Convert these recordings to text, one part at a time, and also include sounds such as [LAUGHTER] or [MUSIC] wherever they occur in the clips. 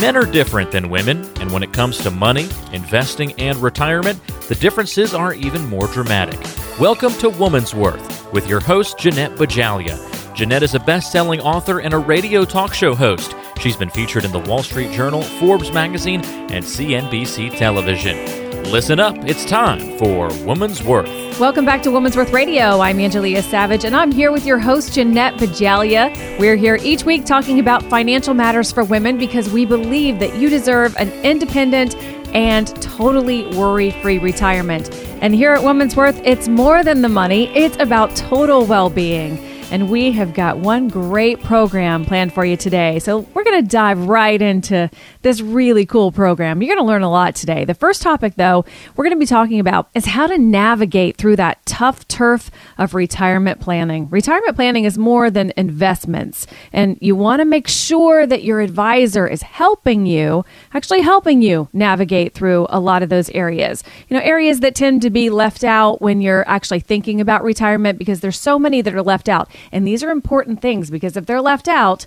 Men are different than women, and when it comes to money, investing, and retirement, the differences are even more dramatic. Welcome to Woman's Worth with your host, Jeannette Bajalia. Jeannette is a best selling author and a radio talk show host. She's been featured in the Wall Street Journal, Forbes magazine, and CNBC television. Listen up, it's time for Woman's Worth. Welcome back to Woman's Worth Radio. I'm Angelia Savage, and I'm here with your host, Jeannette Bajalia. We're here each week talking about financial matters for women because we believe that you deserve an independent and totally worry free retirement. And here at Woman's Worth, it's more than the money, it's about total well being and we have got one great program planned for you today. So, we're going to dive right into this really cool program. You're going to learn a lot today. The first topic, though, we're going to be talking about is how to navigate through that tough turf of retirement planning. Retirement planning is more than investments, and you want to make sure that your advisor is helping you, actually helping you navigate through a lot of those areas. You know, areas that tend to be left out when you're actually thinking about retirement because there's so many that are left out. And these are important things because if they're left out,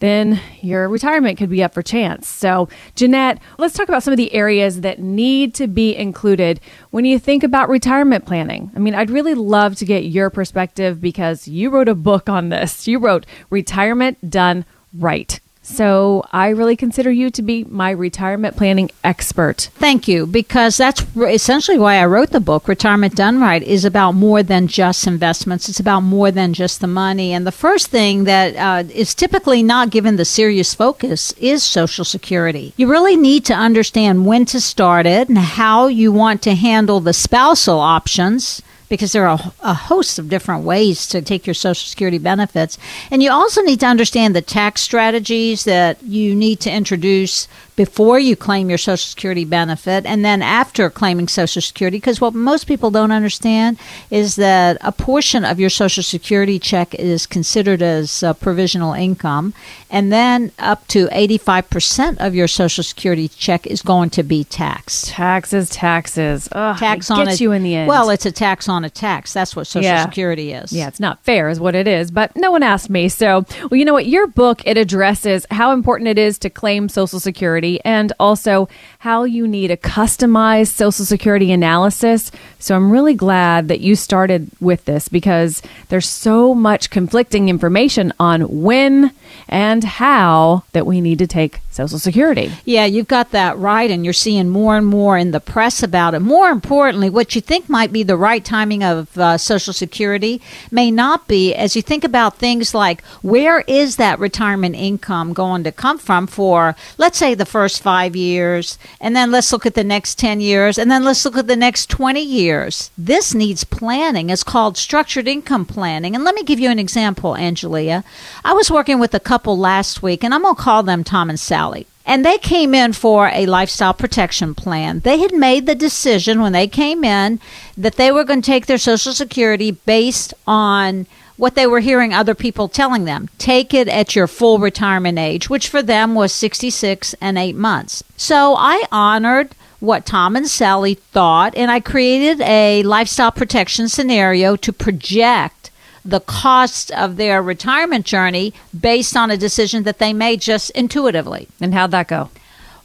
then your retirement could be up for chance. So, Jeannette, let's talk about some of the areas that need to be included when you think about retirement planning. I mean, I'd really love to get your perspective because you wrote a book on this. You wrote Retirement Done Right. So I really consider you to be my retirement planning expert. Thank you, because that's essentially why I wrote the book. Retirement Done Right is about more than just investments. It's about more than just the money. And the first thing that uh, is typically not given the serious focus is Social Security. You really need to understand when to start it and how you want to handle the spousal options because there are a, host of different ways to take your Social Security benefits. And you also need to understand the tax strategies that you need to introduce before you claim your Social Security benefit and then after claiming Social Security. Because what most people don't understand is that a portion of your Social Security check is considered as uh, provisional income, and then up to 85% of your Social Security check is going to be taxed. Taxes, taxes. Ugh, tax on gets a, you in the end. Well, it's a tax on a tax. That's what Social yeah. Security is. Yeah, it's not fair, is what it is. But no one asked me. So, well, you know what? Your book it addresses how important it is to claim Social Security And also how you need a customized Social Security analysis. So I'm really glad that you started with this because there's so much conflicting information on when and how that we need to take Social Security. Yeah, you've got that right, and you're seeing more and more in the press about it. More importantly, what you think might be the right timing of uh, Social Security may not be as you think about things like where is that retirement income going to come from for, let's say, the first five years, and then let's look at the next 10 years, and then let's look at the next 20 years. This needs planning. It's called structured income planning. And let me give you an example, Angelia. I was working with a couple last week, and I'm going to call them Tom and Sally. And they came in for a lifestyle protection plan. They had made the decision when they came in that they were going to take their Social Security based on what they were hearing other people telling them. Take it at your full retirement age, which for them was 66 and 8 months. So I honored what Tom and Sally thought, and I created a lifestyle protection scenario to project the cost of their retirement journey based on a decision that they made just intuitively. And how'd that go?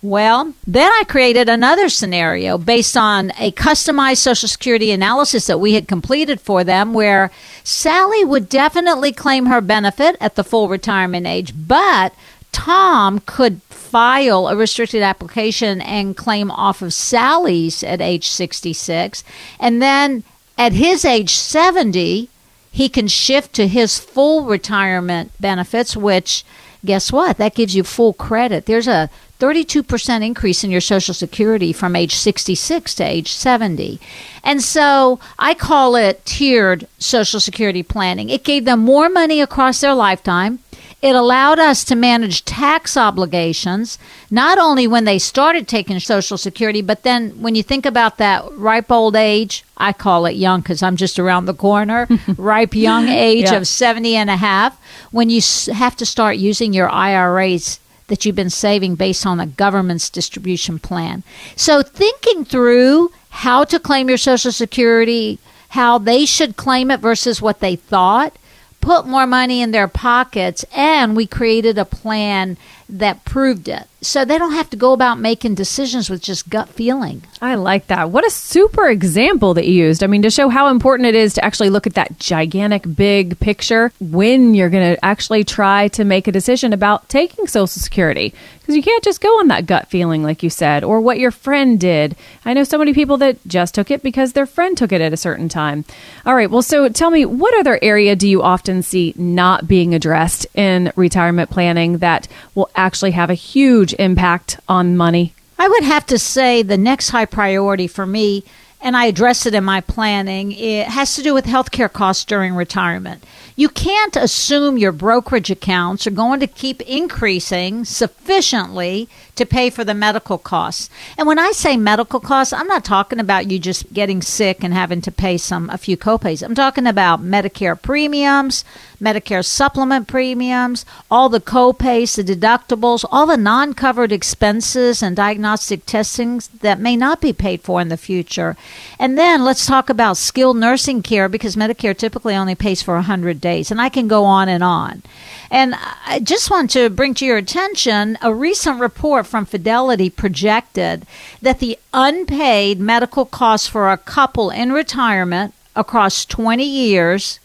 Well, then I created another scenario based on a customized Social Security analysis that we had completed for them where Sally would definitely claim her benefit at the full retirement age, but Tom could file a restricted application and claim off of Sally's at age 66. And then at his age 70, he can shift to his full retirement benefits, which guess what? That gives you full credit. There's a 32% increase in your Social Security from age 66 to age 70. And so I call it tiered Social Security planning. It gave them more money across their lifetime. It allowed us to manage tax obligations, not only when they started taking Social Security, but then when you think about that ripe old age, I call it young because I'm just around the corner, [LAUGHS] ripe young age yeah. of 70 and a half, when you have to start using your IRAs that you've been saving based on the government's distribution plan. So, thinking through how to claim your Social Security, how they should claim it versus what they thought, put more money in their pockets, and we created a plan that proved it. so they don't have to go about making decisions with just gut feeling. I like that. What a super example that you used. I mean, to show how important it is to actually look at that gigantic big picture when you're going to actually try to make a decision about taking Social Security. Because you can't just go on that gut feeling, like you said, or what your friend did. I know so many people that just took it because their friend took it at a certain time. All right. Well, so tell me, what other area do you often see not being addressed in retirement planning that will actually have a huge impact on money? I would have to say the next high priority for me, and I address it in my planning, it has to do with healthcare costs during retirement. You can't assume your brokerage accounts are going to keep increasing sufficiently to pay for the medical costs. And when I say medical costs, I'm not talking about you just getting sick and having to pay some a few copays. I'm talking about Medicare premiums, Medicare supplement premiums, all the copays, the deductibles, all the non-covered expenses and diagnostic testings that may not be paid for in the future. And then let's talk about skilled nursing care because Medicare typically only pays for 100 days. And I can go on and on. And I just want to bring to your attention a recent report from Fidelity projected that the unpaid medical costs for a couple in retirement across 20 years.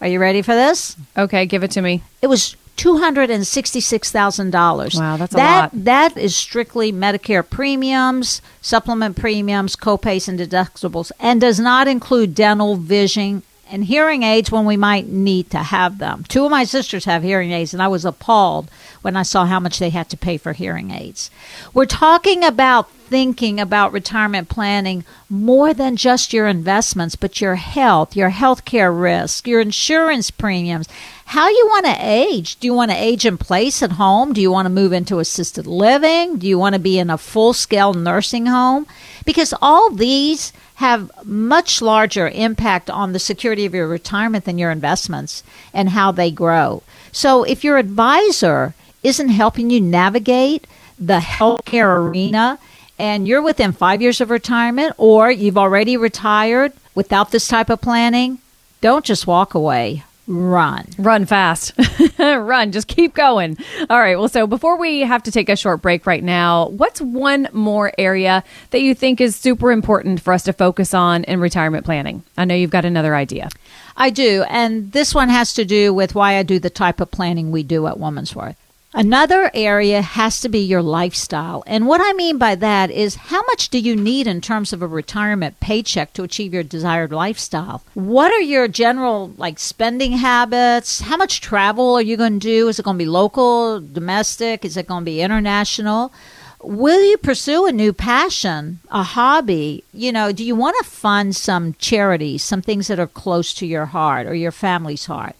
Are you ready for this? Okay, give it to me. It was two hundred and sixty-six thousand dollars. Wow, that's a lot. That is strictly Medicare premiums, supplement premiums, copays, and deductibles, and does not include dental, vision, and hearing aids when we might need to have them. Two of my sisters have hearing aids, and I was appalled when I saw how much they had to pay for hearing aids. We're talking about thinking about retirement planning more than just your investments, but your health, your health care risk, your insurance premiums, how you want to age. Do you want to age in place at home? Do you want to move into assisted living? Do you want to be in a full scale nursing home? Because all these have much larger impact on the security of your retirement than your investments and how they grow. So if your advisor isn't helping you navigate the healthcare arena and you're within five years of retirement or you've already retired without this type of planning, don't just walk away. Run. Run fast. [LAUGHS] Run. Just keep going. All right. Well, so before we have to take a short break right now, what's one more area that you think is super important for us to focus on in retirement planning? I know you've got another idea. I do. And this one has to do with why I do the type of planning we do at Woman's Worth. Another area has to be your lifestyle. And what I mean by that is how much do you need in terms of a retirement paycheck to achieve your desired lifestyle? What are your general like spending habits? How much travel are you going to do? Is it going to be local, domestic? Is it going to be international? Will you pursue a new passion, a hobby? You know, do you want to fund some charities, some things that are close to your heart or your family's heart?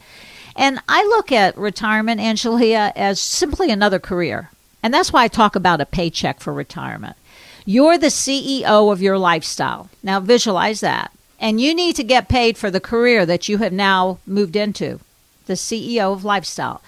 And I look at retirement, Angelia, as simply another career. And that's why I talk about a paycheck for retirement. You're the CEO of your lifestyle. Now visualize that. And you need to get paid for the career that you have now moved into, the CEO of lifestyle.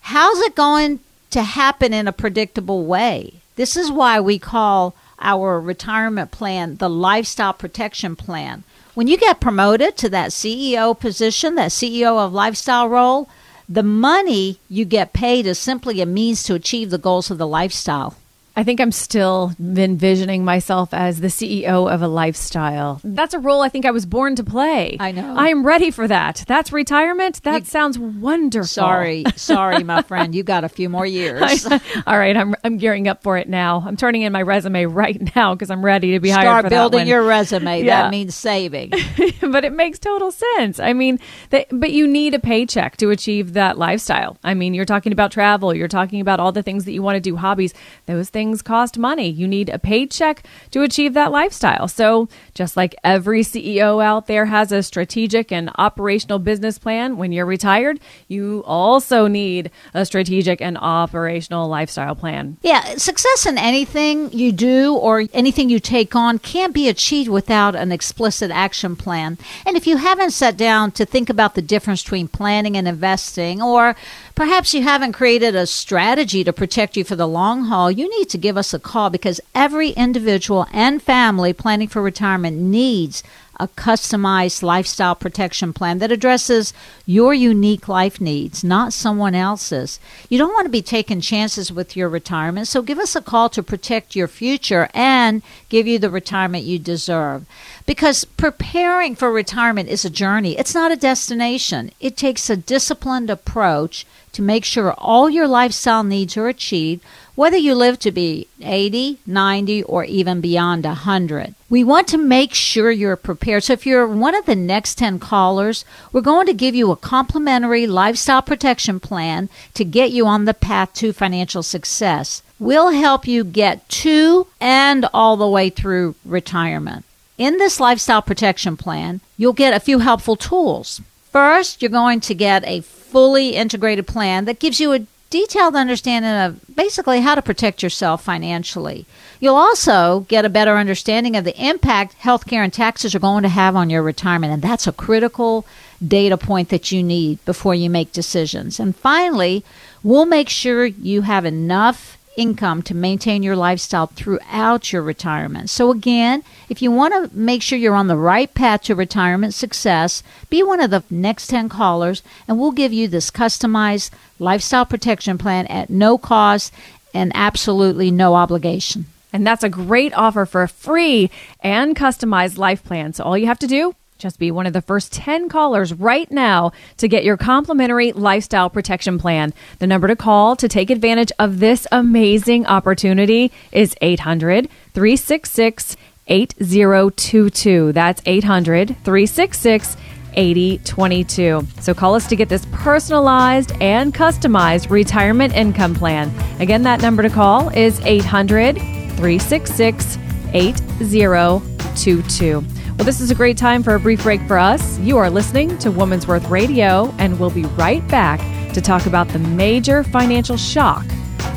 How's it going to happen in a predictable way? This is why we call our retirement plan the lifestyle protection plan when you get promoted to that CEO position, that CEO of lifestyle role, the money you get paid is simply a means to achieve the goals of the lifestyle. I think I'm still envisioning myself as the CEO of a lifestyle. That's a role I think I was born to play. I know. I'm ready for that. That's retirement. That You- sounds wonderful. Sorry, sorry, my [LAUGHS] friend. You got a few more years. All right, I'm I'm gearing up for it now. I'm turning in my resume right [LAUGHS] now because I'm ready to be hired Start for that building your resume. Yeah. That means saving. [LAUGHS] but it makes total sense. I mean, that, but you need a paycheck to achieve that lifestyle. I mean, you're talking about travel, you're talking about all the things that you want to do, hobbies. Those things cost money. You need a paycheck to achieve that lifestyle. So, just like every CEO out there has a strategic and operational business plan, when you're retired, you also need a strategic and operational lifestyle plan. Yeah, success in anything you do or anything you take on can't be achieved without an explicit action plan. And if you haven't sat down to think about the difference between planning and investing, or perhaps you haven't created a strategy to protect you for the long haul, you need to give us a call because every individual and family planning for retirement needs a customized lifestyle protection plan that addresses your unique life needs, not someone else's. You don't want to be taking chances with your retirement, so give us a call to protect your future and give you the retirement you deserve. Because preparing for retirement is a journey, it's not a destination. It takes a disciplined approach to make sure all your lifestyle needs are achieved whether you live to be 80, 90, or even beyond 100. We want to make sure you're prepared. So if you're one of the next 10 callers, we're going to give you a complimentary lifestyle protection plan to get you on the path to financial success. We'll help you get to and all the way through retirement. In this lifestyle protection plan, you'll get a few helpful tools. First, you're going to get a fully integrated plan that gives you a detailed understanding of basically how to protect yourself financially. You'll also get a better understanding of the impact healthcare and taxes are going to have on your retirement, and that's a critical data point that you need before you make decisions. And finally, we'll make sure you have enough income to maintain your lifestyle throughout your retirement. So, again, if you want to make sure you're on the right path to retirement success, be one of the next 10 callers, and we'll give you this customized lifestyle protection plan at no cost and absolutely no obligation. And that's a great offer for a free and customized life plan. So, all you have to do just be one of the first 10 callers right now to get your complimentary lifestyle protection plan. The number to call to take advantage of this amazing opportunity is 800 366 8022. That's 800 366 8022. So call us to get this personalized and customized retirement income plan. Again, that number to call is 800 366 8022. Well, this is a great time for a brief break for us. You are listening to Woman's Worth Radio, and we'll be right back to talk about the major financial shock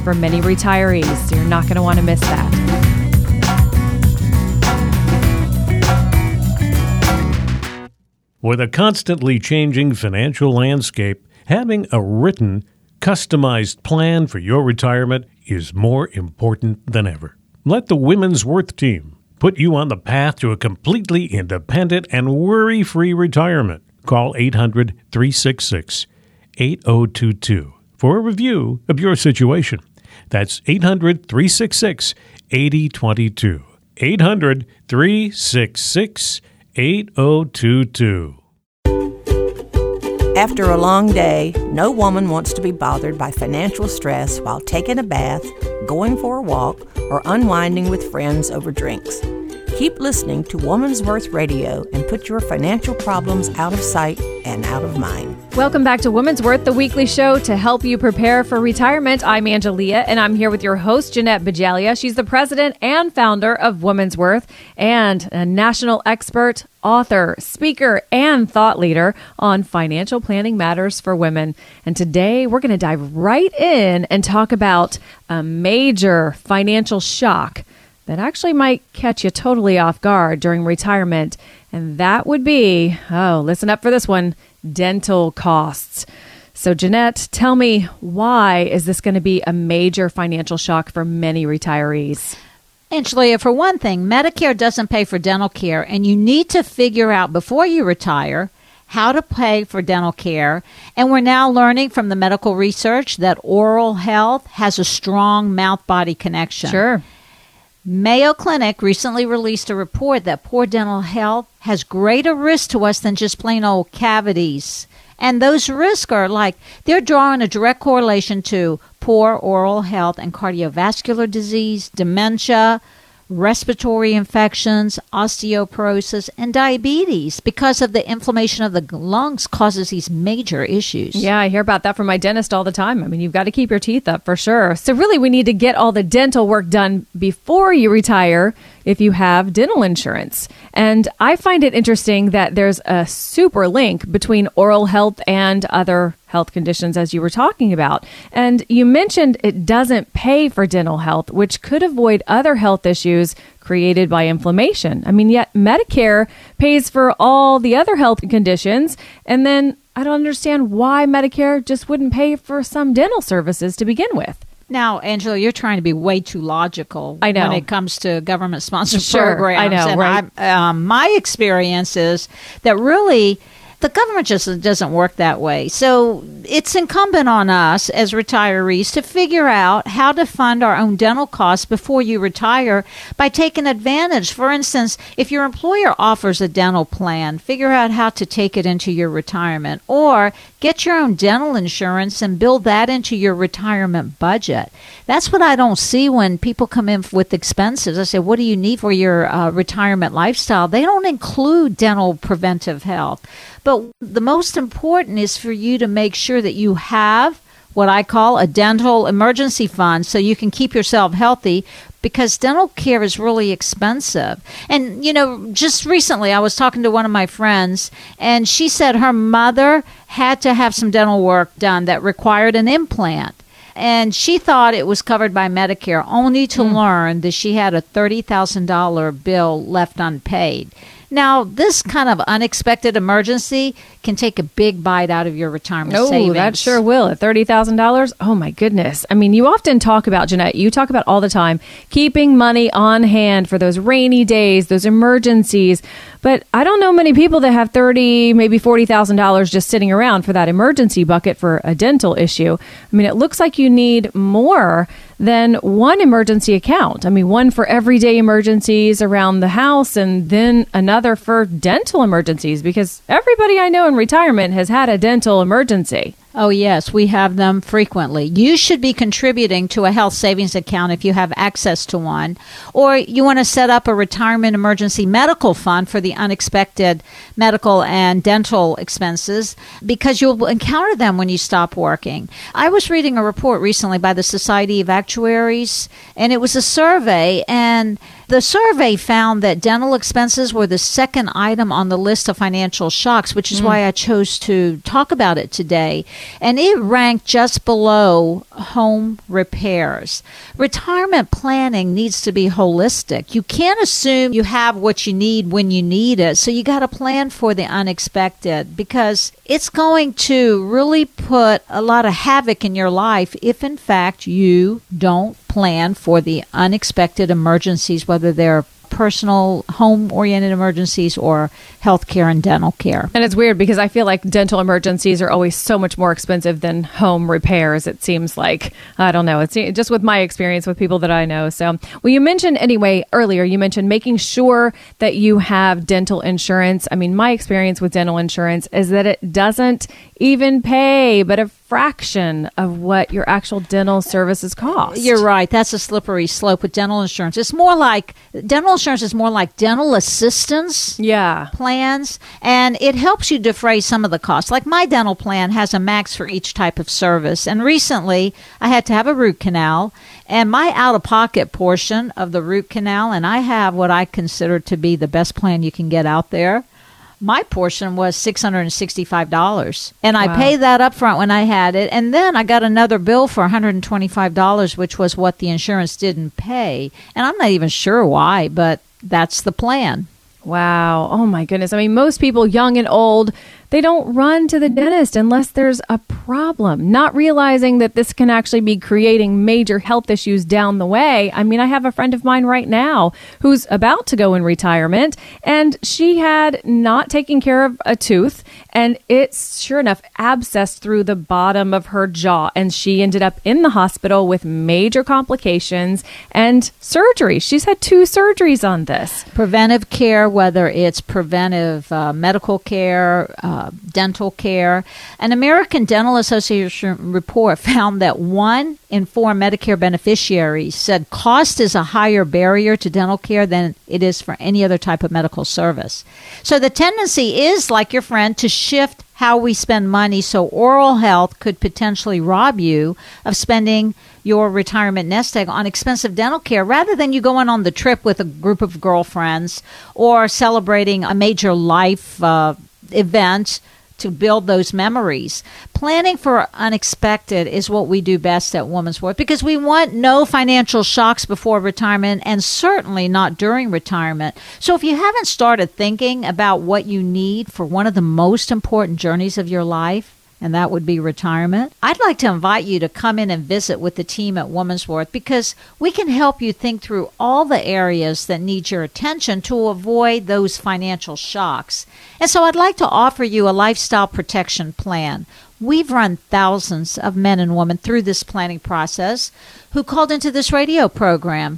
for many retirees. So you're not going to want to miss that. With a constantly changing financial landscape, having a written, customized plan for your retirement is more important than ever. Let the Women's Worth team put you on the path to a completely independent and worry free retirement. Call 800 366 8022 for a review of your situation. That's 800 366 8022. 800 366 8022. After a long day, no woman wants to be bothered by financial stress while taking a bath, going for a walk, or unwinding with friends over drinks. Keep listening to Woman's Worth Radio and put your financial problems out of sight and out of mind. Welcome back to Woman's Worth, the weekly show to help you prepare for retirement. I'm Angelia, and I'm here with your host, Jeannette Bajalia. She's the president and founder of Woman's Worth and a national expert, author, speaker, and thought leader on financial planning matters for women. And today we're going to dive right in and talk about a major financial shock that actually might catch you totally off guard during retirement. And that would be oh, listen up for this one dental costs. So, Jeannette, tell me why is this going to be a major financial shock for many retirees? Angelia, for one thing, Medicare doesn't pay for dental care, and you need to figure out before you retire how to pay for dental care. And we're now learning from the medical research that oral health has a strong mouth body connection. Sure. Mayo Clinic recently released a report that poor dental health has greater risk to us than just plain old cavities. And those risks are like they're drawing a direct correlation to poor oral health and cardiovascular disease, dementia, respiratory infections, osteoporosis, and diabetes because of the inflammation of the lungs causes these major issues. Yeah, I hear about that from my dentist all the time. I mean, you've got to keep your teeth up for sure. So really we need to get all the dental work done before you retire if you have dental insurance. And I find it interesting that there's a super link between oral health and other health conditions, as you were talking about. And you mentioned it doesn't pay for dental health, which could avoid other health issues created by inflammation. I mean, yet Medicare pays for all the other health conditions. And then I don't understand why Medicare just wouldn't pay for some dental services to begin with. Now, Angela, you're trying to be way too logical. I know. when it comes to government-sponsored Sure, programs. I know, And right? I'm- Um, my experience is that really the government just doesn't work that way. So it's incumbent on us as retirees to figure out how to fund our own dental costs before you retire by taking advantage. For instance, if your employer offers a dental plan, figure out how to take it into your retirement or get your own dental insurance and build that into your retirement budget. That's what I don't see when people come in with expenses. I say, What do you need for your uh, retirement lifestyle? They don't include dental preventive health. But the most important is for you to make sure that you have what I call a dental emergency fund so you can keep yourself healthy because dental care is really expensive. And, you know, just recently I was talking to one of my friends and she said her mother had to have some dental work done that required an implant. And she thought it was covered by Medicare, only to hmm. learn that she had a $30,000 bill left unpaid. Now, this kind of unexpected emergency can take a big bite out of your retirement Oh, savings. that sure will. At thirty thousand dollars, oh my goodness! I mean, you often talk about Jeannette. You talk about all the time keeping money on hand for those rainy days, those emergencies. But I don't know many people that have thirty, maybe forty thousand dollars just sitting around for that emergency bucket for a dental issue. I mean, it looks like you need more than one emergency account. I mean, one for everyday emergencies around the house, and then another for dental emergencies. Because everybody I know in retirement has had a dental emergency. Oh, yes, we have them frequently. You should be contributing to a health savings account if you have access to one, or you want to set up a retirement emergency medical fund for the unexpected medical and dental expenses because you'll encounter them when you stop working. I was reading a report recently by the Society of Actuaries, and it was a survey, and the survey found that dental expenses were the second item on the list of financial shocks, which is mm. why I chose to talk about it today. And it ranked just below home repairs. Retirement planning needs to be holistic. You can't assume you have what you need when you need it. So you got to plan for the unexpected because it's going to really put a lot of havoc in your life if, in fact, you don't plan for the unexpected emergencies, whether they're personal, home oriented emergencies or healthcare and dental care. And it's weird because I feel like dental emergencies are always so much more expensive than home repairs. It seems like I don't know. It's just with my experience with people that I know. So, well, you mentioned anyway earlier. You mentioned making sure that you have dental insurance. I mean, my experience with dental insurance is that it doesn't even pay, but a fraction of what your actual dental services cost. You're right. That's a slippery slope with dental insurance. It's more like dental insurance is more like dental assistance Yeah. plans and it helps you defray some of the costs. Like my dental plan has a max for each type of service. And recently I had to have a root canal and my out of pocket portion of the root canal and I have what I consider to be the best plan you can get out there. My portion was $665 and I paid that up front when I had it and then I got another bill for $125 which was what the insurance didn't pay. And I'm not even sure why, but that's the plan. Wow. Oh my goodness. I mean, most people, young and old, they don't run to the dentist unless there's a problem, not realizing that this can actually be creating major health issues down the way. I mean, I have a friend of mine right now who's about to go in retirement, and she had not taken care of a tooth, and it's sure enough abscessed through the bottom of her jaw, and she ended up in the hospital with major complications and surgery. She's had two surgeries on this. preventive care, whether it's preventive uh, medical care, uh, dental care. An American Dental Association report found that one in four Medicare beneficiaries said cost is a higher barrier to dental care than it is for any other type of medical service. So the tendency is, like your friend, to shift how we spend money so oral health could potentially rob you of spending your retirement nest egg on expensive dental care rather than you going on the trip with a group of girlfriends or celebrating a major life uh, event to build those memories. Planning for unexpected is what we do best at Woman's Worth because we want no financial shocks before retirement and certainly not during retirement. So if you haven't started thinking about what you need for one of the most important journeys of your life, and that would be retirement. I'd like to invite you to come in and visit with the team at Woman's Worth because we can help you think through all the areas that need your attention to avoid those financial shocks. And so I'd like to offer you a lifestyle protection plan. We've run thousands of men and women through this planning process who called into this radio program.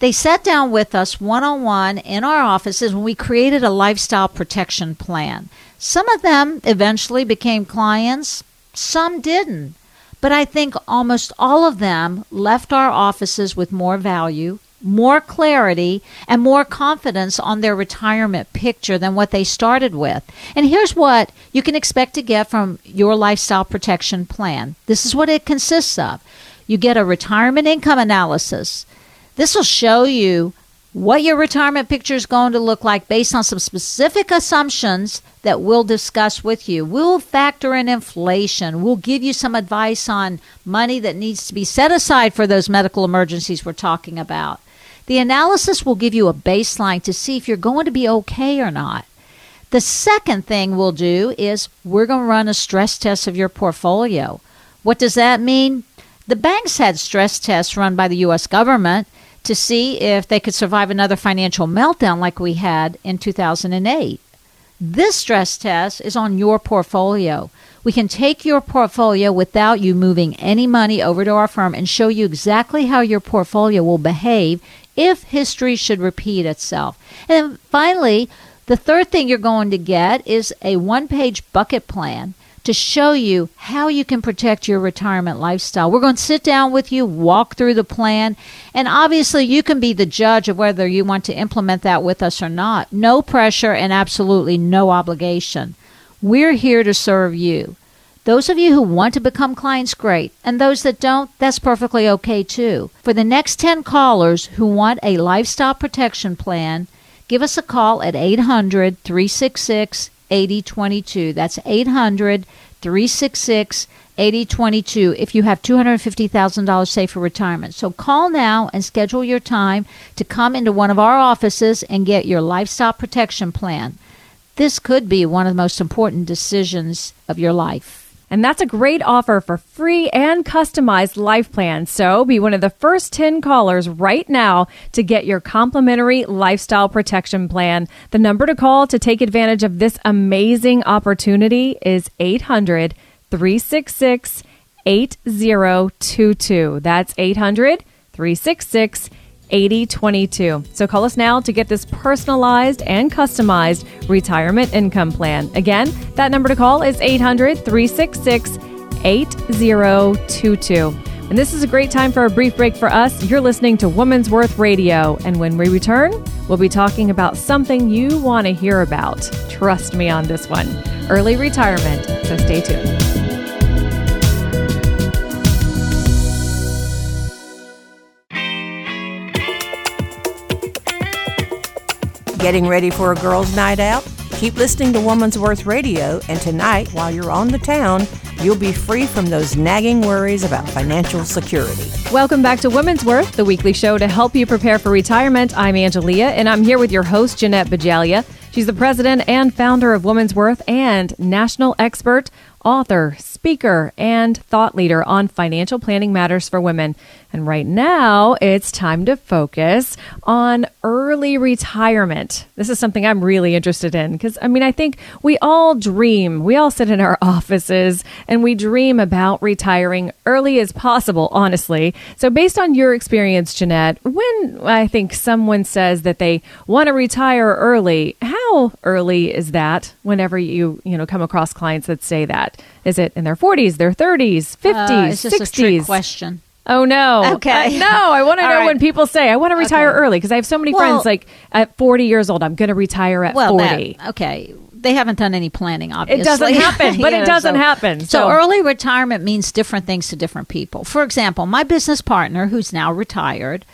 They sat down with us one on one in our offices when we created a lifestyle protection plan. Some of them eventually became clients, some didn't. But I think almost all of them left our offices with more value, more clarity, and more confidence on their retirement picture than what they started with. And here's what you can expect to get from your lifestyle protection plan this is what it consists of you get a retirement income analysis. This will show you what your retirement picture is going to look like based on some specific assumptions that we'll discuss with you. We'll factor in inflation. We'll give you some advice on money that needs to be set aside for those medical emergencies we're talking about. The analysis will give you a baseline to see if you're going to be okay or not. The second thing we'll do is we're going to run a stress test of your portfolio. What does that mean? The banks had stress tests run by the U.S. government to see if they could survive another financial meltdown like we had in 2008. This stress test is on your portfolio. We can take your portfolio without you moving any money over to our firm and show you exactly how your portfolio will behave if history should repeat itself. And finally, the third thing you're going to get is a one page bucket plan to show you how you can protect your retirement lifestyle. We're going to sit down with you, walk through the plan, and obviously you can be the judge of whether you want to implement that with us or not. No pressure and absolutely no obligation. We're here to serve you. Those of you who want to become clients, great. And those that don't, that's perfectly okay too. For the next 10 callers who want a lifestyle protection plan, give us a call at 800 366 8022. That's 800 366 8022 if you have $250,000 saved for retirement. So call now and schedule your time to come into one of our offices and get your lifestyle protection plan. This could be one of the most important decisions of your life. And that's a great offer for free and customized life plans. So be one of the first 10 callers right now to get your complimentary lifestyle protection plan. The number to call to take advantage of this amazing opportunity is 800 366 8022. That's 800 366 8022. So call us now to get this personalized and customized retirement income plan. Again, that number to call is 800 366 8022. And this is a great time for a brief break for us. You're listening to Woman's Worth Radio. And when we return, we'll be talking about something you want to hear about. Trust me on this one early retirement. So stay tuned. Getting ready for a girls' night out? Keep listening to Woman's Worth Radio, and tonight, while you're on the town, you'll be free from those nagging worries about financial security. Welcome back to Women's Worth, the weekly show to help you prepare for retirement. I'm Angelia, and I'm here with your host, Jeannette Bajalia. She's the president and founder of Women's Worth and national expert, author, speaker, and thought leader on financial planning matters for women. And right now, it's time to focus on early retirement. This is something I'm really interested in because, I mean, I think we all dream, we all sit in our [LAUGHS] offices and we dream about retiring early as possible, honestly. So, based on your experience, Jeannette, when I think someone says that they want to retire early, how early is that whenever you, you know, come across clients that say that? Is it in their 40s, their 30s, 50s, uh, 60s? question. Oh no. Okay. Uh, no, I want to [LAUGHS] know right. when people say I want to retire okay. early because I have so many well, friends like at 40 years old I'm going to retire at well, 40. That, okay. They haven't done any planning obviously. It doesn't [LAUGHS] happen, but it doesn't so, happen. So. so early retirement means different things to different people. For example, my business partner who's now retired,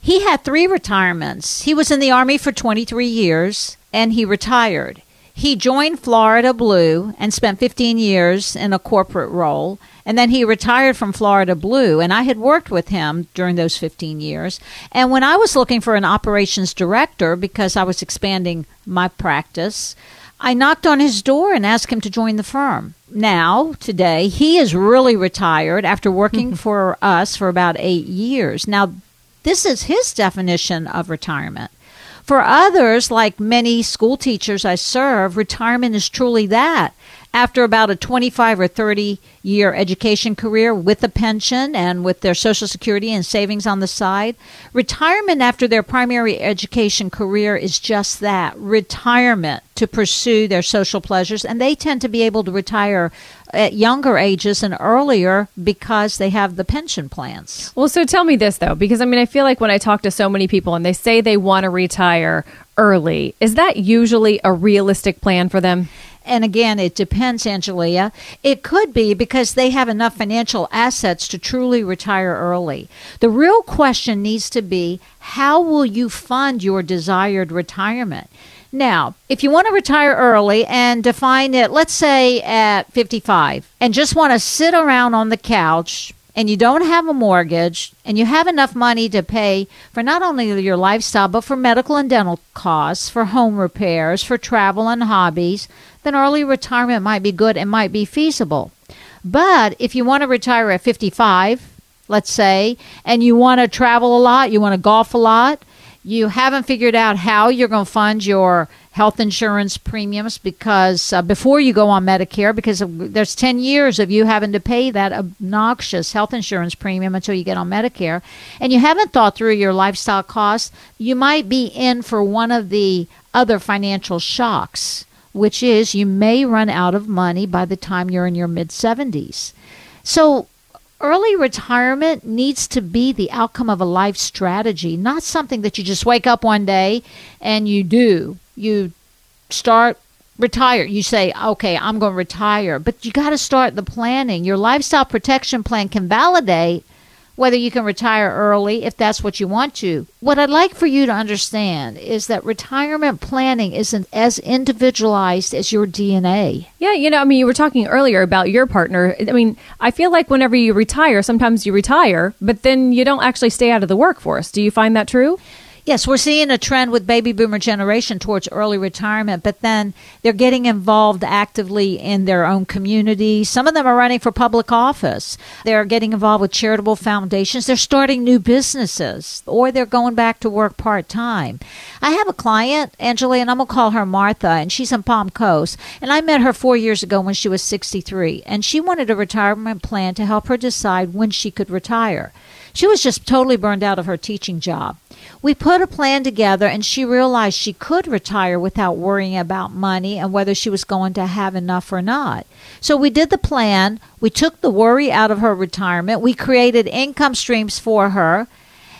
he had 3 retirements. He was in the army for 23 years and he retired. He joined Florida Blue and spent 15 years in a corporate role. And then he retired from Florida Blue. And I had worked with him during those 15 years. And when I was looking for an operations director because I was expanding my practice, I knocked on his door and asked him to join the firm. Now, today, he is really retired after working mm-hmm. for us for about eight years. Now, this is his definition of retirement. For others, like many school teachers I serve, retirement is truly that. After about a 25 or 30 year education career with a pension and with their Social Security and savings on the side, retirement after their primary education career is just that retirement to pursue their social pleasures. And they tend to be able to retire at younger ages and earlier because they have the pension plans. Well, so tell me this though, because I mean, I feel like when I talk to so many people and they say they want to retire early, is that usually a realistic plan for them? And again, it depends, Angelia. It could be because they have enough financial assets to truly retire early. The real question needs to be how will you fund your desired retirement? Now, if you want to retire early and define it, let's say at 55, and just want to sit around on the couch and you don't have a mortgage and you have enough money to pay for not only your lifestyle, but for medical and dental costs, for home repairs, for travel and hobbies, then early retirement might be good and might be feasible. But if you want to retire at 55, let's say, and you want to travel a lot, you want to golf a lot, you haven't figured out how you're going to fund your health insurance premiums because uh, before you go on Medicare, because there's 10 years of you having to pay that obnoxious health insurance premium until you get on Medicare, and you haven't thought through your lifestyle costs, you might be in for one of the other financial shocks, which is you may run out of money by the time you're in your mid 70s. So early retirement needs to be the outcome of a life strategy, not something that you just wake up one day and you do. You start retire. You say, okay, I'm going to retire. But you got to start the planning. Your lifestyle protection plan can validate whether you can retire early if that's what you want to. What I'd like for you to understand is that retirement planning isn't as individualized as your DNA. Yeah, you know, I mean, you were talking earlier about your partner. I mean, I feel like whenever you retire, sometimes you retire, but then you don't actually stay out of the workforce. Do you find that true? Yes, we're seeing a trend with baby boomer generation towards early retirement, but then they're getting involved actively in their own community. Some of them are running for public office. They're getting involved with charitable foundations. They're starting new businesses or they're going back to work part time. I have a client, Angela, and I'm going to call her Martha, and she's in Palm Coast. And I met her four years ago when she was 63, and she wanted a retirement plan to help her decide when she could retire. She was just totally burned out of her teaching job. We put a plan together and she realized she could retire without worrying about money and whether she was going to have enough or not. So we did the plan. We took the worry out of her retirement. We created income streams for her.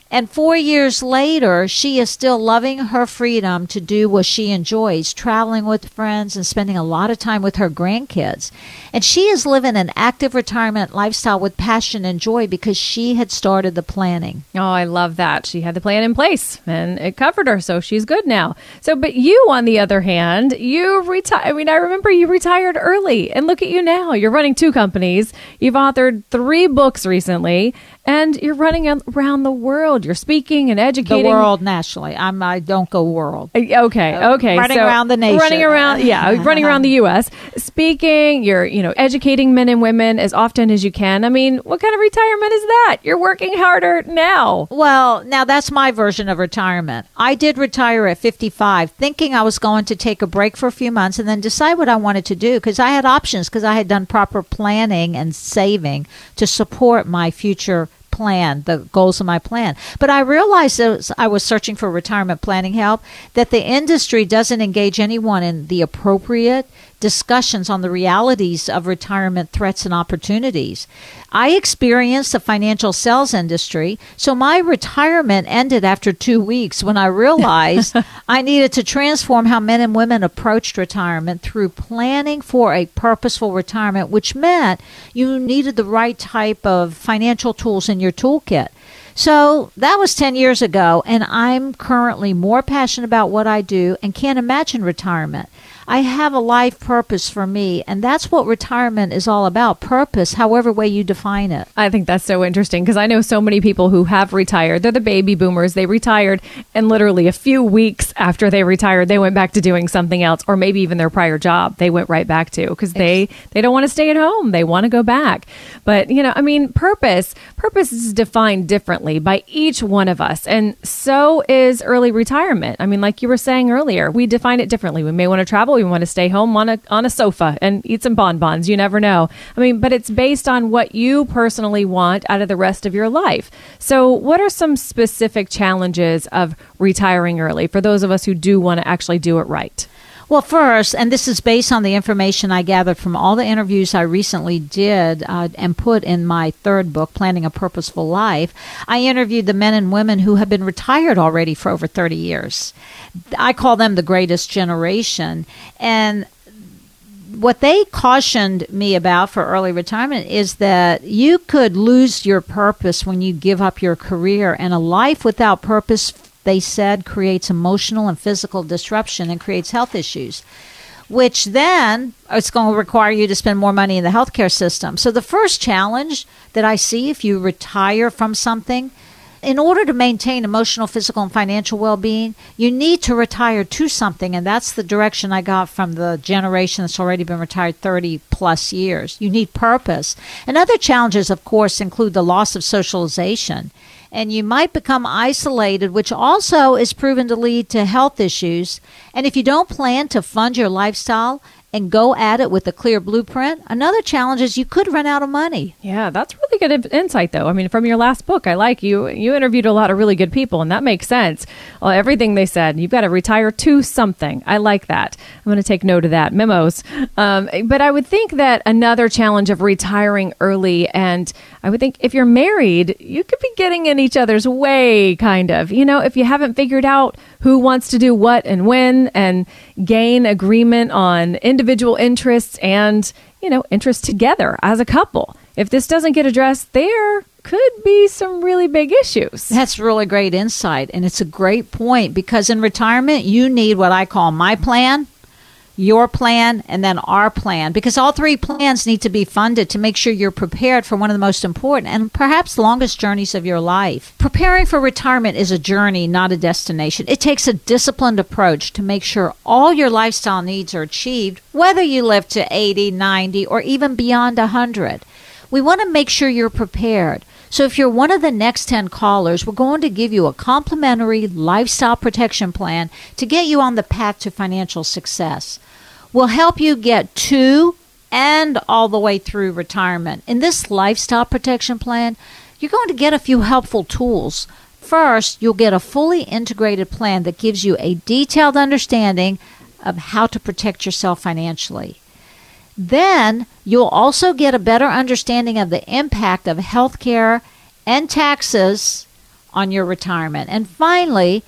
And four years later, she is still loving her freedom to do what she enjoys, traveling with friends and spending a lot of time with her grandkids. And she is living an active retirement lifestyle with passion and joy because she had started the planning. Oh, I love that. She had the plan in place and it covered her, so she's good now. So, but you, on the other hand, you retired. I mean, I remember you retired early, and look at you now. You're running two companies, you've authored three books recently and you're running around the world. You're speaking and educating the world nationally. I'm I don't go world. Uh, okay, uh, okay. Running so around the nation. Running around, yeah, [LAUGHS] running around the U.S. Speaking, you're you know educating men and women as often as you can. I mean, what kind of retirement is that? You're working harder now. Well, now that's my version of retirement. I did retire at 55, thinking I was going to take a break for a few months and then decide what I wanted to do because I had options because I had done proper planning and saving to support my future plan, the goals of my plan. But I realized as I was searching for retirement planning help that the industry doesn't engage anyone in the appropriate discussions on the realities of retirement threats and opportunities. I experienced the financial sales industry, so my retirement ended after two weeks when I realized [LAUGHS] I needed to transform how men and women approached retirement through planning for a purposeful retirement, which meant you needed the right type of financial tools in your toolkit. So that was 10 years ago, and I'm currently more passionate about what I do and can't imagine retirement. I have a life purpose for me. And that's what retirement is all about purpose, however way you define it. I think that's so interesting because I know so many people who have retired. They're the baby boomers. They retired, and literally a few weeks after they retired, they went back to doing something else, or maybe even their prior job they went right back to because they, they don't want to stay at home. They want to go back. But, you know, I mean, purpose, purpose is defined differently by each one of us. And so is early retirement. I mean, like you were saying earlier, we define it differently. We may want to travel, we want to stay home on a on a sofa and eat some bonbons. You never know. I mean, but it's based on what you personally want out of the rest of your life. So, what are some specific challenges of retiring early for those of us who do want to actually do it right? Well, first, and this is based on the information I gathered from all the interviews I recently did uh, and put in my third book, Planning a Purposeful Life. I interviewed the men and women who have been retired already for over 30 years. I call them the greatest generation. And what they cautioned me about for early retirement is that you could lose your purpose when you give up your career, and a life without purpose they said creates emotional and physical disruption and creates health issues which then it's going to require you to spend more money in the healthcare system. So the first challenge that I see if you retire from something in order to maintain emotional, physical, and financial well being, you need to retire to something. And that's the direction I got from the generation that's already been retired 30 plus years. You need purpose. And other challenges, of course, include the loss of socialization and you might become isolated, which also is proven to lead to health issues. And if you don't plan to fund your lifestyle, and go at it with a clear blueprint. Another challenge is you could run out of money. Yeah, that's really good insight, though. I mean, from your last book, I like you. You interviewed a lot of really good people, and that makes sense. Well, everything they said, you've got to retire to something. I like that. I'm going to take note of that. Memos. Um, but I would think that another challenge of retiring early, and I would think if you're married, you could be getting in each other's way, kind of. You know, if you haven't figured out who wants to do what and when, and gain agreement on individual interests and, you know, interests together as a couple. If this doesn't get addressed, there could be some really big issues. That's really great insight. And it's a great point because in retirement, you need what I call my plan your plan, and then our plan, because all three plans need to be funded to make sure you're prepared for one of the most important and perhaps longest journeys of your life. Preparing for retirement is a journey, not a destination. It takes a disciplined approach to make sure all your lifestyle needs are achieved, whether you live to 80, 90, or even beyond 100. We want to make sure you're prepared. So, if you're one of the next 10 callers, we're going to give you a complimentary lifestyle protection plan to get you on the path to financial success. We'll help you get to and all the way through retirement. In this lifestyle protection plan, you're going to get a few helpful tools. First, you'll get a fully integrated plan that gives you a detailed understanding of how to protect yourself financially. Then you'll also get a better understanding of the impact of healthcare and taxes on your retirement. And finally,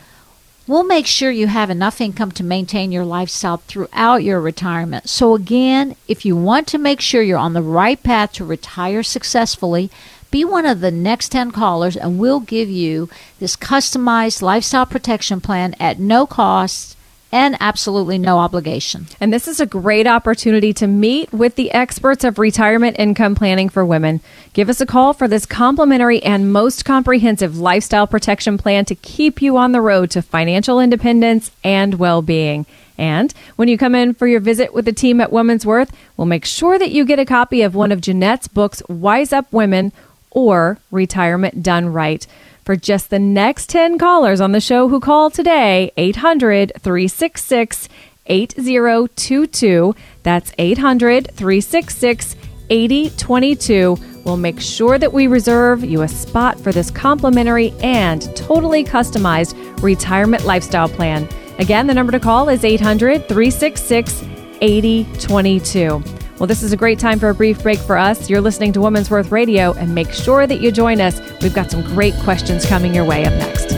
we'll make sure you have enough income to maintain your lifestyle throughout your retirement. So, again, if you want to make sure you're on the right path to retire successfully, be one of the next 10 callers and we'll give you this customized lifestyle protection plan at no cost and absolutely no obligation. And this is a great opportunity to meet with the experts of retirement income planning for women. Give us a call for this complimentary and most comprehensive lifestyle protection plan to keep you on the road to financial independence and well being. And when you come in for your visit with the team at Women's Worth, we'll make sure that you get a copy of one of Jeannette's books, Wise Up Women or Retirement Done Right for just the next 10 callers on the show who call today 800 366 8022. That's 800 366 8022. We'll make sure that we reserve you a spot for this complimentary and totally customized retirement lifestyle plan. Again, the number to call is 800 366 8022. Well, this is a great time for a brief break for us. You're listening to Woman's Worth Radio, and make sure that you join us. We've got some great questions coming your way up next.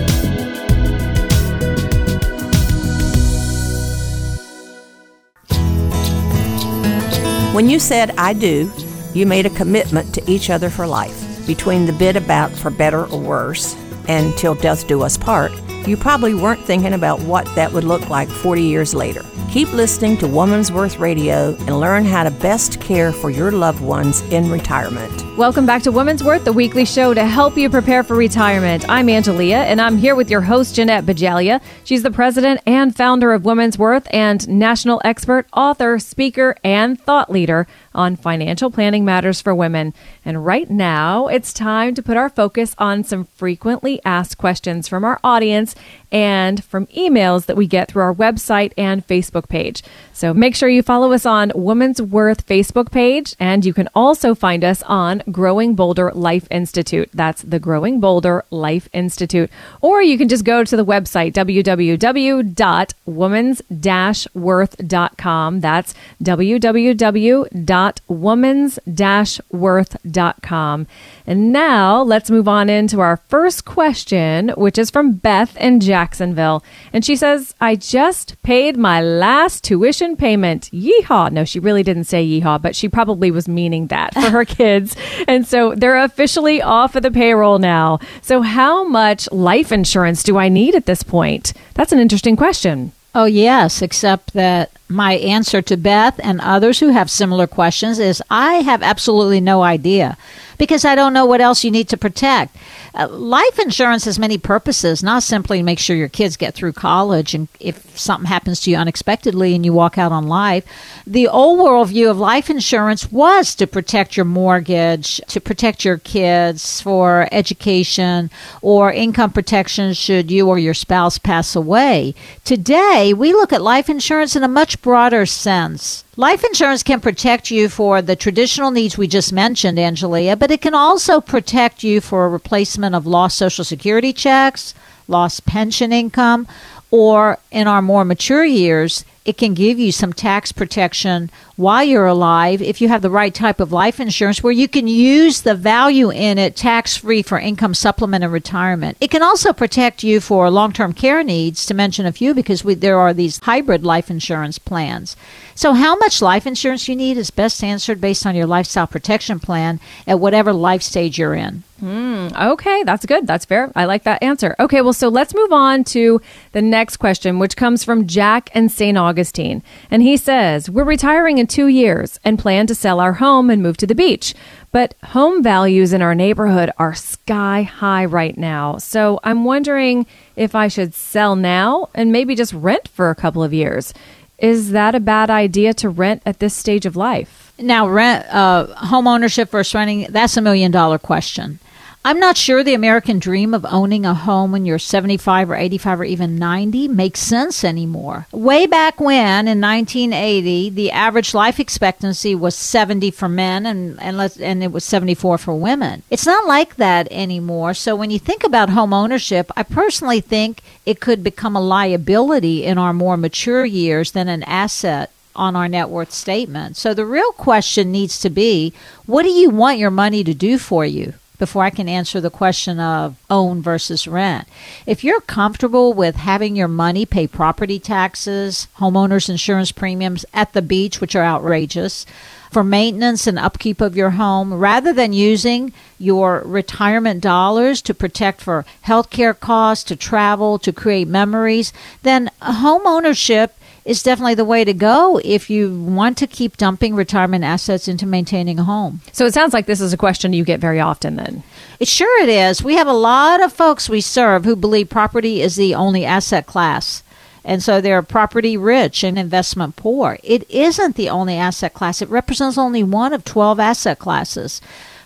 When you said I do, you made a commitment to each other for life. Between the bit about for better or worse and till death do us part, you probably weren't thinking about what that would look like 40 years later. Keep listening to Woman's Worth Radio and learn how to best care for your loved ones in retirement. Welcome back to Woman's Worth, the weekly show to help you prepare for retirement. I'm Angelia, and I'm here with your host, Jeannette Bajalia. She's the president and founder of Woman's Worth and national expert, author, speaker, and thought leader on financial planning matters for women. And right now, it's time to put our focus on some frequently asked questions from our audience kids and from emails that we get through our website and Facebook page. So make sure you follow us on Woman's Worth Facebook page, and you can also find us on Growing Bolder Life Institute. That's the Growing Bolder Life Institute. Or you can just go to the website www.womans-worth.com. That's www.womans-worth.com. And now let's move on into our first question, which is from Beth in Jacksonville. And she says, I just paid my last tuition payment. Yeehaw. No, she really didn't say yeehaw, but she probably was meaning that for her [LAUGHS] kids. And so they're officially off of the payroll now. So, how much life insurance do I need at this point? That's an interesting question. Oh, yes, except that my answer to Beth and others who have similar questions is I have absolutely no idea because I don't know what else you need to protect. Uh, life insurance has many purposes, not simply to make sure your kids get through college and if something happens to you unexpectedly and you walk out on life. The old world view of life insurance was to protect your mortgage, to protect your kids for education or income protection should you or your spouse pass away. Today, we look at life insurance in a much broader sense. Life insurance can protect you for the traditional needs we just mentioned, Angelia, but it can also protect you for a replacement of lost Social Security checks, lost pension income, or in our more mature years, it can give you some tax protection while you're alive if you have the right type of life insurance where you can use the value in it tax free for income supplement and retirement. It can also protect you for long term care needs, to mention a few, because we, there are these hybrid life insurance plans. So, how much life insurance you need is best answered based on your lifestyle protection plan at whatever life stage you're in. Mm, okay, that's good. That's fair. I like that answer. Okay, well, so let's move on to the next question, which comes from Jack and St. Augustine. And he says, We're retiring in two years and plan to sell our home and move to the beach. But home values in our neighborhood are sky high right now. So I'm wondering if I should sell now and maybe just rent for a couple of years. Is that a bad idea to rent at this stage of life? Now, rent, uh, home ownership versus renting, that's a million dollar question. I'm not sure the American dream of owning a home when you're 75 or 85 or even 90 makes sense anymore. Way back when, in 1980, the average life expectancy was 70 for men and, and, and it was 74 for women. It's not like that anymore. So when you think about home ownership, I personally think it could become a liability in our more mature years than an asset on our net worth statement. So the real question needs to be what do you want your money to do for you? Before I can answer the question of own versus rent. If you're comfortable with having your money pay property taxes, homeowners insurance premiums at the beach, which are outrageous, for maintenance and upkeep of your home, rather than using your retirement dollars to protect for healthcare costs, to travel, to create memories, then home ownership is definitely the way to go if you want to keep dumping retirement assets into maintaining a home. So it sounds like this is a question you get very often then. It sure it is. We have a lot of folks we serve who believe property is the only asset class. And so they're property rich and investment poor. It isn't the only asset class. It represents only one of 12 asset classes.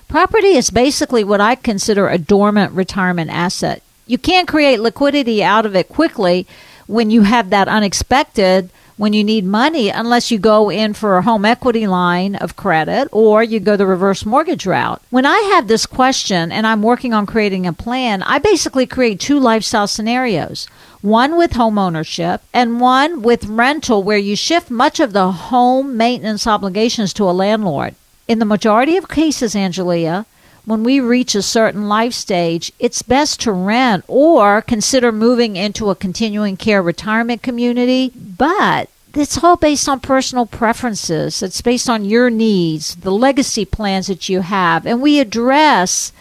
Property is basically what I consider a dormant retirement asset. You can't create liquidity out of it quickly when you have that unexpected when you need money unless you go in for a home equity line of credit or you go the reverse mortgage route. When I have this question and I'm working on creating a plan, I basically create two lifestyle scenarios. One with home ownership and one with rental where you shift much of the home maintenance obligations to a landlord. In the majority of cases, Angelia, when we reach a certain life stage, it's best to rent or consider moving into a continuing care retirement community. But it's all based on personal preferences. It's based on your needs, the legacy plans that you have. And we address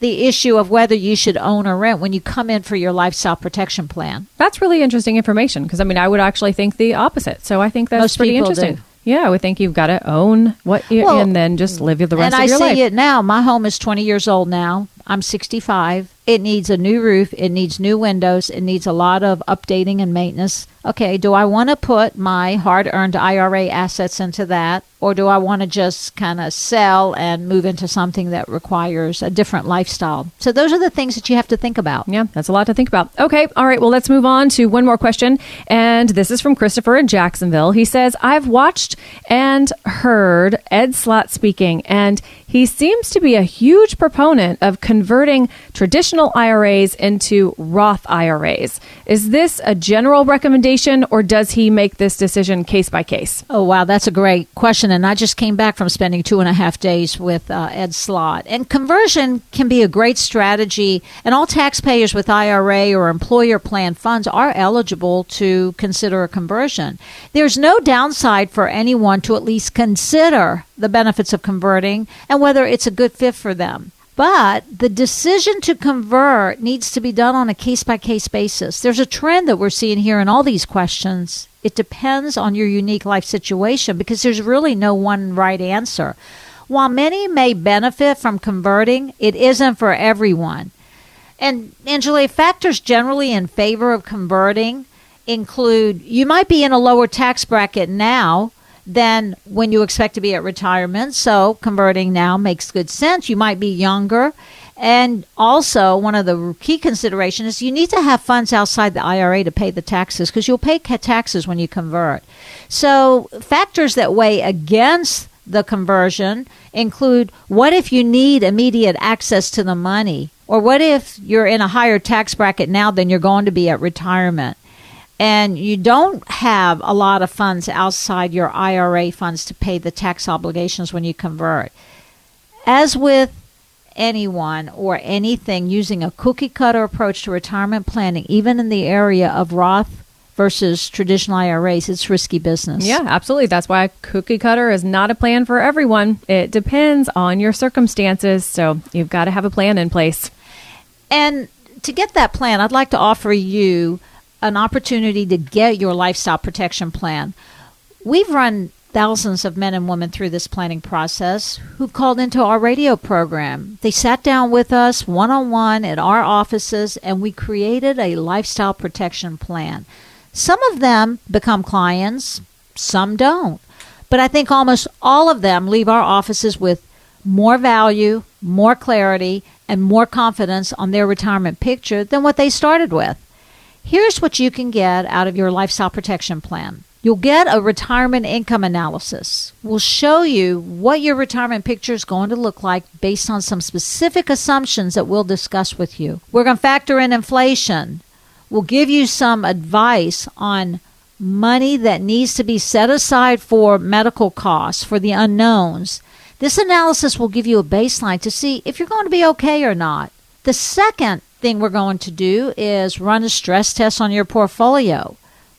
the issue of whether you should own or rent when you come in for your lifestyle protection plan. That's really interesting information because I mean, I would actually think the opposite. So I think that's Most pretty interesting. do. Yeah, I would think you've got to own what you Well, and then just live the rest and of I your see life. it now. My home is 20 years old now. I'm 65. It needs a new roof. It needs new windows. It needs a lot of updating and maintenance. Okay, do I want to put my hard earned IRA assets into that? Or do I want to just kind of sell and move into something that requires a different lifestyle? So, those are the things that you have to think about. Yeah, that's a lot to think about. Okay, all right. Well, let's move on to one more question. And this is from Christopher in Jacksonville. He says, I've watched and heard Ed Slott speaking, and he seems to be a huge proponent of converting traditional IRAs into Roth IRAs. Is this a general recommendation, or does he make this decision case by case? Oh, wow, that's a great question. And I just came back from spending two and a half days with uh, Ed Slott. And conversion can be a great strategy, and all taxpayers with IRA or employer plan funds are eligible to consider a conversion. There's no downside for anyone to at least consider the benefits of converting and whether it's a good fit for them. But the decision to convert needs to be done on a case by case basis. There's a trend that we're seeing here in all these questions. It depends on your unique life situation because there's really no one right answer. While many may benefit from converting, it isn't for everyone. And Angela, factors generally in favor of converting include you might be in a lower tax bracket now than when you expect to be at retirement. So converting now makes good sense. You might be younger. And also, one of the key considerations is you need to have funds outside the IRA to pay the taxes because you'll pay taxes when you convert. So, factors that weigh against the conversion include what if you need immediate access to the money? Or what if you're in a higher tax bracket now than you're going to be at retirement? And you don't have a lot of funds outside your IRA funds to pay the tax obligations when you convert. As with anyone or anything using a cookie cutter approach to retirement planning, even in the area of Roth versus traditional IRAs, it's risky business. Yeah, absolutely. That's why cookie cutter is not a plan for everyone. It depends on your circumstances. So you've got to have a plan in place. And to get that plan, I'd like to offer you an opportunity to get your lifestyle protection plan. We've run thousands of men and women through this planning process who've called into our radio program. They sat down with us one on one at our offices and we created a lifestyle protection plan. Some of them become clients, some don't. But I think almost all of them leave our offices with more value, more clarity, and more confidence on their retirement picture than what they started with. Here's what you can get out of your lifestyle protection plan. You'll get a retirement income analysis. We'll show you what your retirement picture is going to look like based on some specific assumptions that we'll discuss with you. We're going to factor in inflation. We'll give you some advice on money that needs to be set aside for medical costs, for the unknowns. This analysis will give you a baseline to see if you're going to be okay or not. The second thing we're going to do is run a stress test on your portfolio.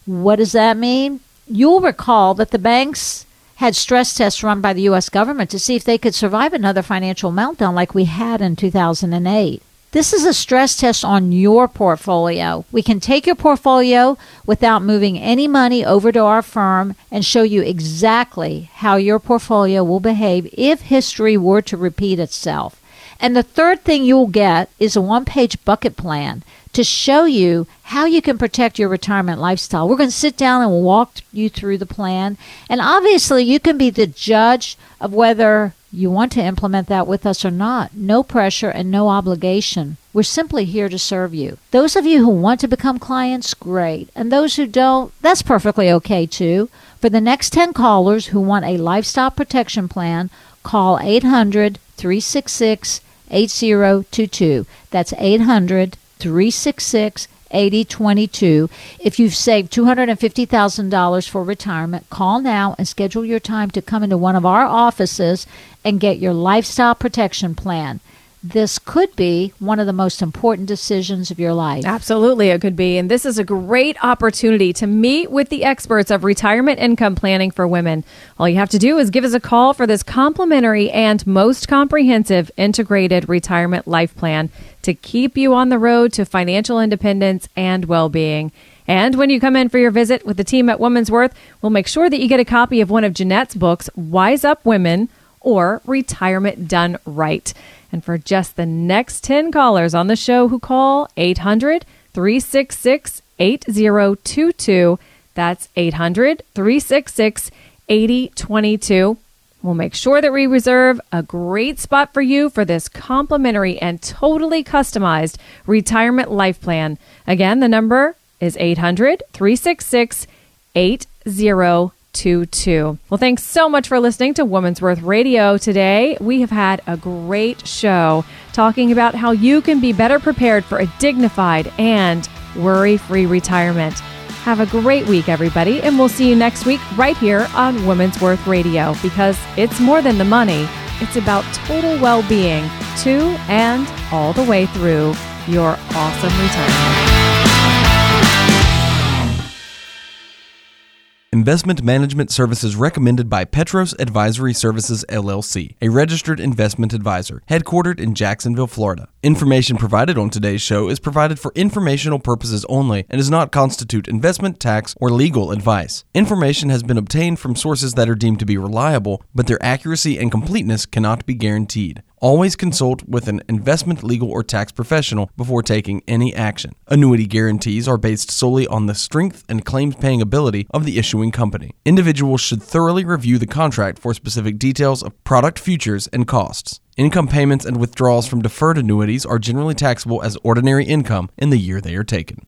What does that mean? You'll recall that the banks had stress tests run by the U.S. government to see if they could survive another financial meltdown like we had in 2008. This is a stress test on your portfolio. We can take your portfolio without moving any money over to our firm and show you exactly how your portfolio will behave if history were to repeat itself. And the third thing you'll get is a one page bucket plan to show you how you can protect your retirement lifestyle. We're going to sit down and walk you through the plan. And obviously, you can be the judge of whether you want to implement that with us or not. No pressure and no obligation. We're simply here to serve you. Those of you who want to become clients, great. And those who don't, that's perfectly okay too. For the next 10 callers who want a lifestyle protection plan, call 800 366 8022. That's 800 366 8022. If you've saved $250,000 for retirement, call now and schedule your time to come into one of our offices and get your lifestyle protection plan. This could be one of the most important decisions of your life. Absolutely, it could be. And this is a great opportunity to meet with the experts of retirement income planning for women. All you have to do is give us a call for this complimentary and most comprehensive integrated retirement life plan to keep you on the road to financial independence and well being. And when you come in for your visit with the team at Woman's Worth, we'll make sure that you get a copy of one of Jeannette's books, Wise Up Women or Retirement Done Right. And for just the next 10 callers on the show who call 800 366 8022, that's 800 366 8022. We'll make sure that we reserve a great spot for you for this complimentary and totally customized retirement life plan. Again, the number is 800 366 8022. Well, thanks so much for listening to Woman's Worth Radio today. We have had a great show talking about how you can be better prepared for a dignified and worry free retirement. Have a great week, everybody, and we'll see you next week right here on Woman's Worth Radio because it's more than the money, it's about total well being to and all the way through your awesome retirement. Investment management services recommended by Petros Advisory Services LLC, a registered investment advisor, headquartered in Jacksonville, Florida. Information provided on today's show is provided for informational purposes only and does not constitute investment, tax, or legal advice. Information has been obtained from sources that are deemed to be reliable, but their accuracy and completeness cannot be guaranteed. Always consult with an investment, legal, or tax professional before taking any action. Annuity guarantees are based solely on the strength and claims paying ability of the issuing company. Individuals should thoroughly review the contract for specific details of product futures and costs. Income payments and withdrawals from deferred annuities are generally taxable as ordinary income in the year they are taken.